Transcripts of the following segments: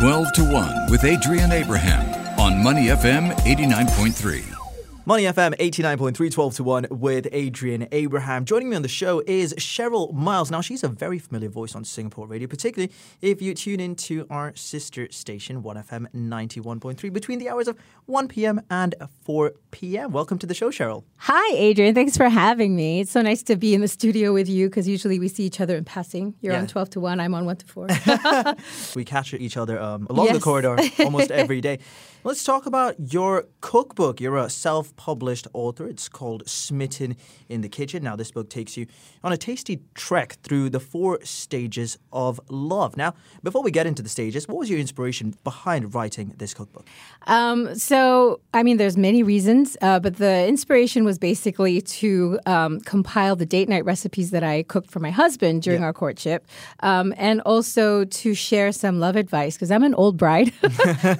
12 to 1 with Adrian Abraham on Money FM 89.3. Money FM 89.3, 12 to 1 with Adrian Abraham. Joining me on the show is Cheryl Miles. Now, she's a very familiar voice on Singapore radio, particularly if you tune in to our sister station, 1FM 91.3, between the hours of 1 p.m. and 4 p.m. Welcome to the show, Cheryl. Hi, Adrian. Thanks for having me. It's so nice to be in the studio with you because usually we see each other in passing. You're Yeah. on 12 to 1, I'm on 1 to 4. We catch each other um, along the corridor almost every day. Let's talk about your cookbook. You're a self published author. It's called Smitten in the Kitchen. Now, this book takes you on a tasty trek through the four stages of love. Now, before we get into the stages, what was your inspiration behind writing this cookbook? Um, so, I mean, there's many reasons, uh, but the inspiration was basically to um, compile the date night recipes that I cooked for my husband during Yeah. our courtship, um, and also to share some love advice because I'm an old bride.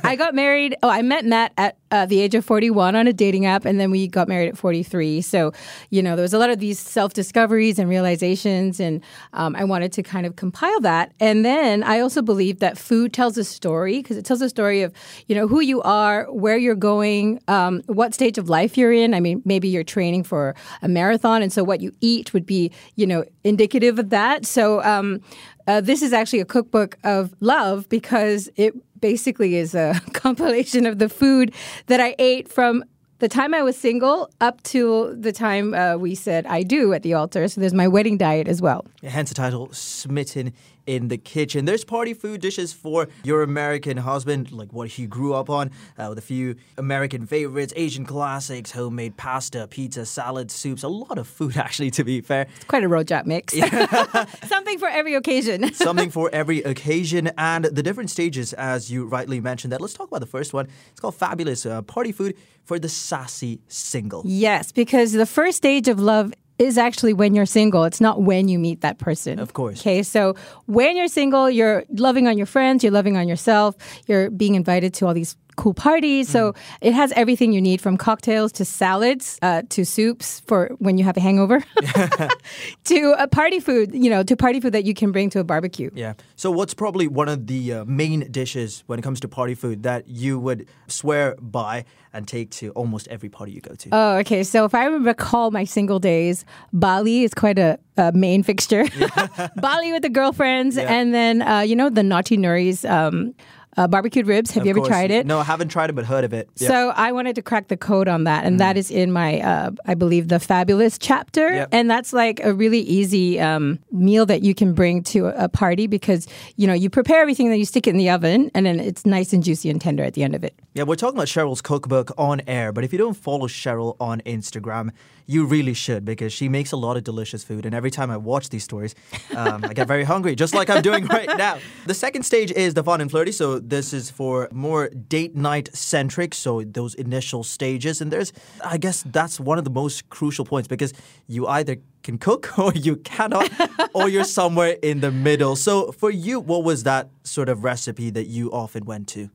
I got married. Oh, I met Matt at uh, the age of 41 on a dating app, and then we got married at 43. So, you know, there was a lot of these self discoveries and realizations, and um, I wanted to kind of compile that. And then I also believe that food tells a story because it tells a story of, you know, who you are, where you're going, um, what stage of life you're in. I mean, maybe you're training for a marathon, and so what you eat would be, you know, indicative of that. So, um, uh, this is actually a cookbook of love because it basically is a compilation of the food that I ate from the time I was single up to the time uh, we said I do at the altar. So there's my wedding diet as well. Hence the title, Smitten in the Kitchen. There's party food dishes for your American husband, like what he grew up on, uh, with a few American favorites, Asian classics, homemade pasta, pizza, salad, soups, a lot of food, actually, to be fair. It's quite a rojak mix. Something for every occasion. Something for every occasion and the different stages, as you rightly mentioned. That let's talk about the first one. It's called Fabulous uh, Party Food for the Sassy Single. yes, because the first stage of love is actually when you're single. It's not when you meet that person. Of course. Okay, so when you're single, you're loving on your friends, you're loving on yourself, you're being invited to all these cool parties. So it has everything you need from cocktails to salads uh, to soups for when you have a hangover to a party food, you know, to party food that you can bring to a barbecue. Yeah. So, what's probably one of the uh, main dishes when it comes to party food that you would swear by and take to almost every party you go to? Oh, okay. So if I recall my single days, Bali is quite a, a main fixture. Bali with the girlfriends, Yeah. and then uh, you know the Naughty Nuri's um, uh, barbecued ribs. Have Of you ever course. tried it? No, I haven't tried it, but heard of it. Yeah. So I wanted to crack the code on that, and that is in my, uh, I believe, the fabulous chapter, Yep. and that's like a really easy um, meal that you can bring to a, a party because you know you prepare everything, then you stick it in the oven, and then it's nice and juicy and tender at the end of it. Yeah, we're talking about Cheryl's cookbook on air, but if you don't follow Cheryl on Instagram, you really should because she makes a lot of delicious food. And every time I watch these stories, um, I get very hungry, just like I'm doing right now. The second stage is the fun and flirty. So this is for more date night centric. So those initial stages. And there's, I guess that's one of the most crucial points because you either can cook or you cannot, or you're somewhere in the middle. So for you, what was that sort of recipe that you often went to?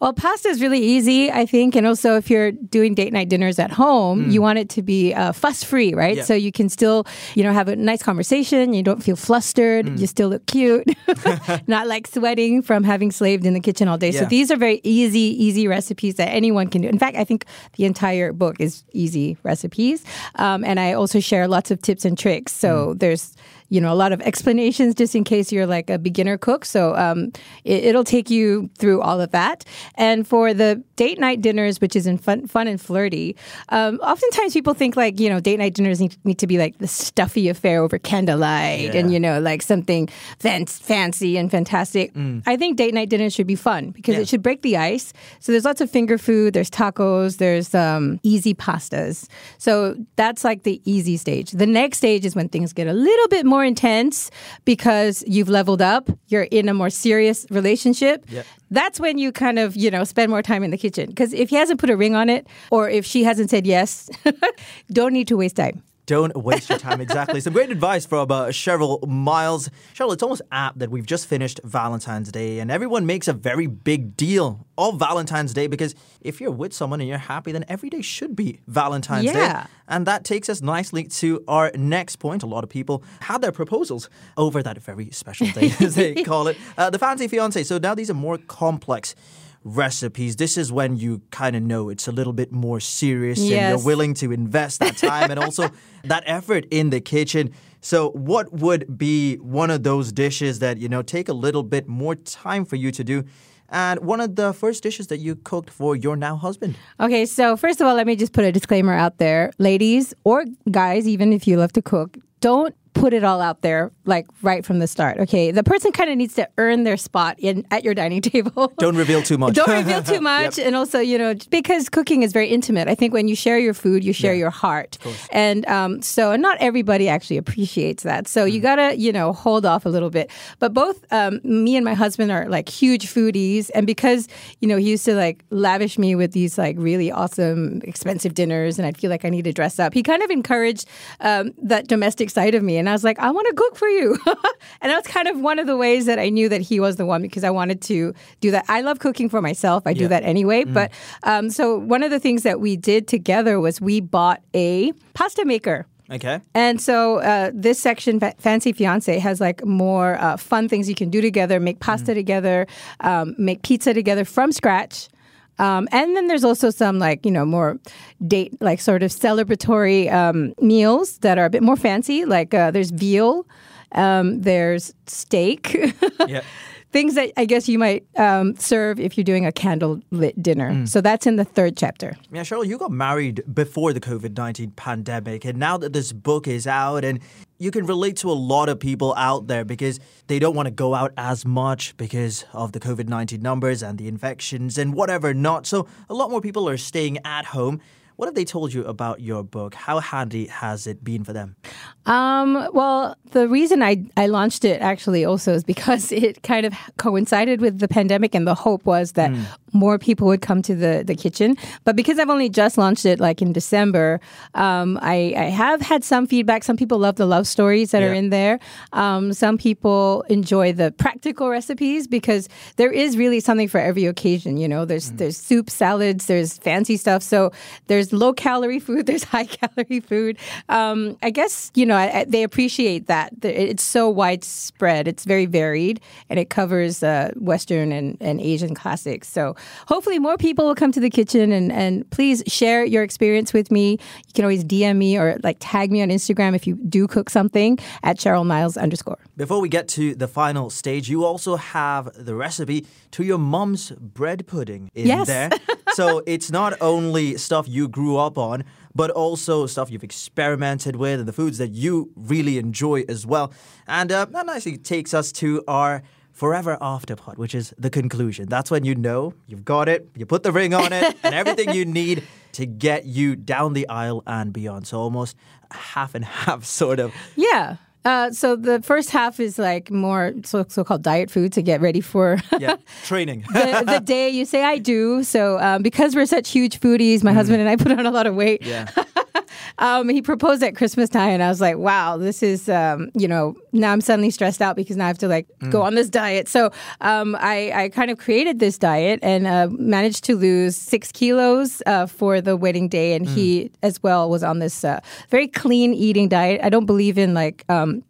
Well, pasta is really easy, I think, and also if you're doing date night dinners at home, you want it to be uh, fuss free, right? Yeah. So you can still, you know, have a nice conversation. You don't feel flustered. You still look cute, not like sweating from having slaved in the kitchen all day. Yeah. So these are very easy, easy recipes that anyone can do. In fact, I think the entire book is easy recipes, um, and I also share lots of tips and tricks. So there's you know, a lot of explanations just in case you're like a beginner cook. So um, it, it'll take you through all of that. And for the date night dinners, which is in fun, fun and flirty, um, oftentimes people think like, you know, date night dinners need, need to be like the stuffy affair over candlelight Yeah. and, you know, like something fan- fancy and fantastic. I think date night dinners should be fun because Yeah. it should break the ice. So there's lots of finger food, there's tacos, there's um, easy pastas. So that's like the easy stage. The next stage is when things get a little bit more intense because you've leveled up, you're in a more serious relationship. Yep. That's when you kind of, you know, spend more time in the kitchen. Because if he hasn't put a ring on it or if she hasn't said yes, don't need to waste time. Don't waste your time. Exactly. Some great advice from uh, Cheryl Miles. Cheryl, it's almost apt that we've just finished Valentine's Day, and everyone makes a very big deal of Valentine's Day because if you're with someone and you're happy, then every day should be Valentine's Yeah. Day. And that takes us nicely to our next point. A lot of people had their proposals over that very special day, as they call it, uh, the fancy fiance. So now these are more complex recipes. This is when you kind of know it's a little bit more serious and you're willing to invest that time and also that effort in the kitchen. So, what would be one of those dishes that, you know, take a little bit more time for you to do? And one of the first dishes that you cooked for your now husband. Okay, so first of all, let me just put a disclaimer out there. Ladies or guys, even if you love to cook, don't put it all out there like right from the start. Okay, the person kind of needs to earn their spot in at your dining table. Don't reveal too much. Don't reveal too much, and also you know because cooking is very intimate. I think when you share your food, you share Yeah, your heart, and um, so not everybody actually appreciates that. So Mm. you gotta you know hold off a little bit. But both um, me and my husband are like huge foodies, and because you know he used to like lavish me with these like really awesome expensive dinners, and I'd feel like I need to dress up. He kind of encouraged um, that domestic side of me, and I was like, I want to cook for you, and that was kind of one of the ways that I knew that he was the one because I wanted to do that. I love cooking for myself. I do that anyway. But um, so one of the things that we did together was we bought a pasta maker. Okay. And so uh, this section, Fa- Fancy Fiance, has like more uh, fun things you can do together, make pasta together, um, make pizza together from scratch. Um, and then there's also some like, you know, more date, like sort of celebratory um, meals that are a bit more fancy. Like uh, there's veal, um, there's steak. Yeah. Things that I guess you might um, serve if you're doing a candlelit dinner. So that's in the third chapter. Yeah, Cheryl, you got married before the COVID 19 pandemic, and now that this book is out, and you can relate to a lot of people out there because they don't want to go out as much because of the COVID 19 numbers and the infections and whatever not. So, a lot more people are staying at home. What have they told you about your book? How handy has it been for them? Um, well, the reason I, I launched it actually also is because it kind of coincided with the pandemic, and the hope was that more people would come to the, the kitchen. But because I've only just launched it like in December, um, I, I have had some feedback. Some people love the love stories that are in there. Um, some people enjoy the practical recipes because there is really something for every occasion. You know, there's there's soup, salads, there's fancy stuff. So there's low calorie food, there's high calorie food. Um, I guess you know I, I, they appreciate that. It's so widespread. It's very varied, and it covers uh, Western and, and Asian classics. So hopefully more people will come to the kitchen and and please share your experience with me. You can always DM me or like tag me on Instagram if you do cook something at Cheryl Miles underscore. Before we get to the final stage, you also have the recipe to your mom's bread pudding in Yes. there. so it's not only stuff you grew up on, but also stuff you've experimented with and the foods that you really enjoy as well. And uh, that nicely takes us to our forever after part, which is the conclusion. That's when you know you've got it, you put the ring on it, and everything you need to get you down the aisle and beyond. So almost half and half, sort of. Yeah. Uh, so the first half is like more so, so-called diet food to get ready for Yeah, training. the, the day you say I do. So um, because we're such huge foodies, my husband and I put on a lot of weight. yeah. Um, he proposed at Christmas time, and I was like, "Wow, this is um, you know." Now I'm suddenly stressed out because now I have to like go on this diet. So um, I, I kind of created this diet and uh, managed to lose six kilos uh, for the wedding day, and he as well was on this uh, very clean eating diet. I don't believe in like um,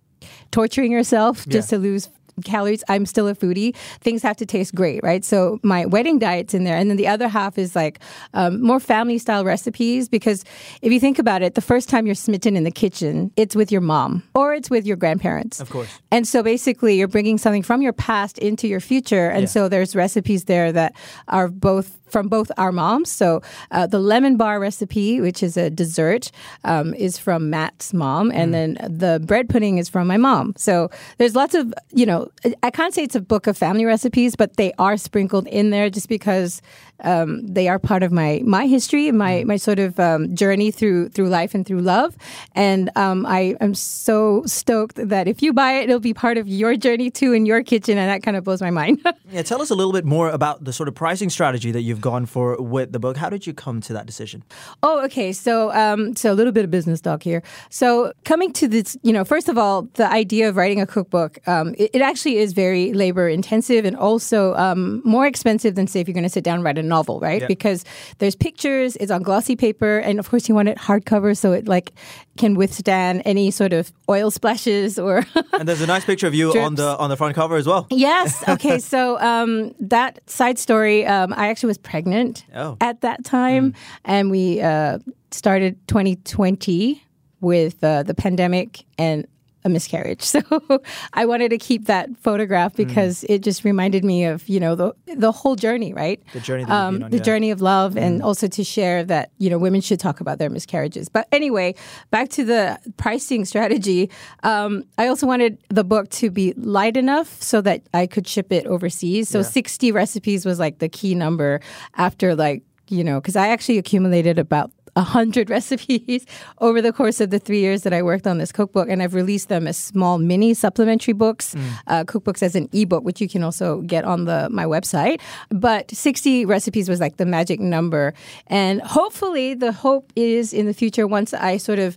torturing yourself just Yeah. to lose calories. I'm still a foodie. Things have to taste great, right? So my wedding diet's in there, and then the other half is like um, more family style recipes. Because if you think about it, the first time you're smitten in the kitchen, it's with your mom or it's with your grandparents. Of course. And so basically, you're bringing something from your past into your future, and Yeah. so there's recipes there that are both from both our moms. So uh, the lemon bar recipe, which is a dessert, um, is from Matt's mom, and then the bread pudding is from my mom. So there's lots of you know I can't say it's a book of family recipes, but they are sprinkled in there just because um, they are part of my my history and my my sort of um, journey through through life and through love. And um, I am so stoked that if you buy it, it'll be part of your journey too in your kitchen, and that kind of blows my mind. yeah, tell us a little bit more about the sort of pricing strategy that you've gone for with the book. How did you come to that decision? Oh, okay. So, um, so a little bit of business talk here. So, coming to this, you know, first of all, the idea of writing a cookbook, um, it, it, actually is very labor intensive and also um, more expensive than say if you're going to sit down and write a novel, right? Yeah. Because there's pictures, it's on glossy paper, and of course you want it hardcover so it like can withstand any sort of oil splashes or. and there's a nice picture of you on the on the front cover as well. Yes. Okay. so um, that side story, um, I actually was pregnant oh. at that time, mm. and we uh, started 2020 with uh, the pandemic and a miscarriage. So I wanted to keep that photograph hmm. because mm. it just reminded me of you know the the whole journey, right? The journey, um, on, the yeah. journey of love, mm. and also to share that you know women should talk about their miscarriages. But anyway, back to the pricing strategy. Um, I also wanted the book to be light enough so that I could ship it overseas. So yeah. sixty recipes was like the key number after like you know because I actually accumulated about 100 recipes over the course of the three years that I worked on this cookbook. And I've released them as small mini supplementary books, mm. uh, cookbooks as an ebook, which you can also get on the my website. But 60 recipes was like the magic number. And hopefully, the hope is in the future, once I sort of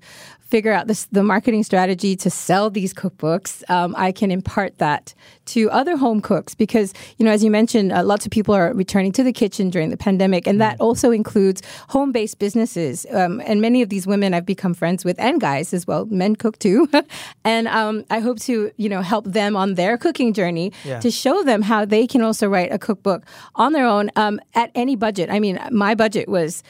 figure out this, the marketing strategy to sell these cookbooks, um, I can impart that to other home cooks because, you know, as you mentioned, uh, lots of people are returning to the kitchen during the pandemic, and that mm. also includes home based businesses. Um, and many of these women I've become friends with, and guys as well, men cook too. and um, I hope to, you know, help them on their cooking journey yeah. to show them how they can also write a cookbook on their own um, at any budget. I mean, my budget was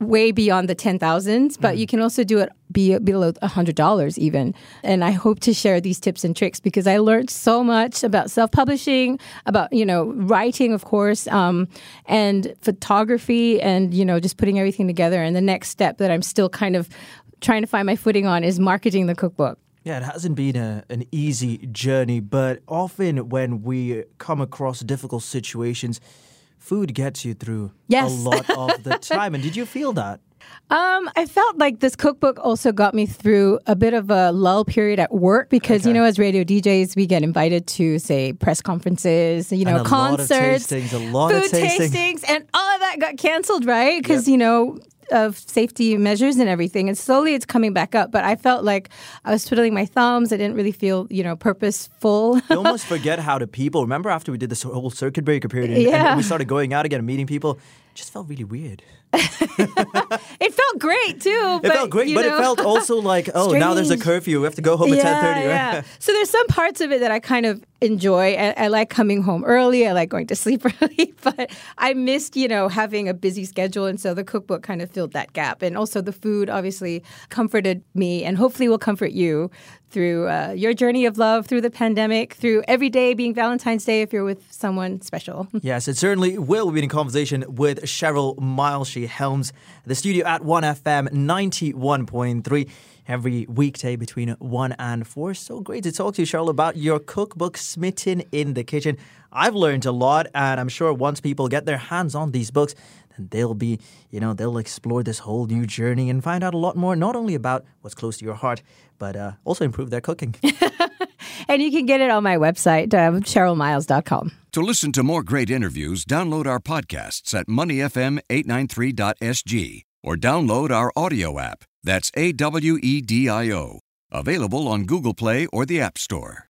way beyond the 10,000s, but mm. you can also do it be below $100 even. And I hope to share these tips and tricks because I learned so much about self-publishing, about, you know, writing, of course, um, and photography and, you know, just putting everything together. And the next step that I'm still kind of trying to find my footing on is marketing the cookbook. Yeah, it hasn't been a, an easy journey, but often when we come across difficult situations, food gets you through yes. a lot of the time. and did you feel that? Um, I felt like this cookbook also got me through a bit of a lull period at work because okay. you know, as radio DJs, we get invited to say press conferences, you know, concerts, tastings, a lot food of tastings. tastings, and all of that got canceled, right? Because yep. you know, of safety measures and everything. And slowly it's coming back up. But I felt like I was twiddling my thumbs. I didn't really feel, you know, purposeful. you almost forget how to people. Remember after we did this whole circuit breaker period and, yeah. and we started going out again and meeting people, it just felt really weird. it felt great too. It felt great, but know, it felt also like, oh, strange. now there's a curfew. We have to go home at ten thirty. Right? Yeah. So there's some parts of it that I kind of enjoy. I, I, like coming home early. I like going to sleep early, but I missed, you know, having a busy schedule, and so the cookbook kind of filled that gap. And also the food obviously comforted me, and hopefully will comfort you through uh, your journey of love, through the pandemic, through every day being Valentine's Day if you're with someone special. yes, it certainly will be in conversation with Cheryl Miles. Helms the studio at 1FM 91.3 every weekday between 1 and 4. So great to talk to you, Cheryl, about your cookbook, Smitten in the Kitchen. I've learned a lot, and I'm sure once people get their hands on these books, then they'll be, you know, they'll explore this whole new journey and find out a lot more, not only about what's close to your heart, but uh, also improve their cooking. and you can get it on my website, um, CherylMiles.com. To listen to more great interviews, download our podcasts at moneyfm893.sg or download our audio app. That's A W E D I O. Available on Google Play or the App Store.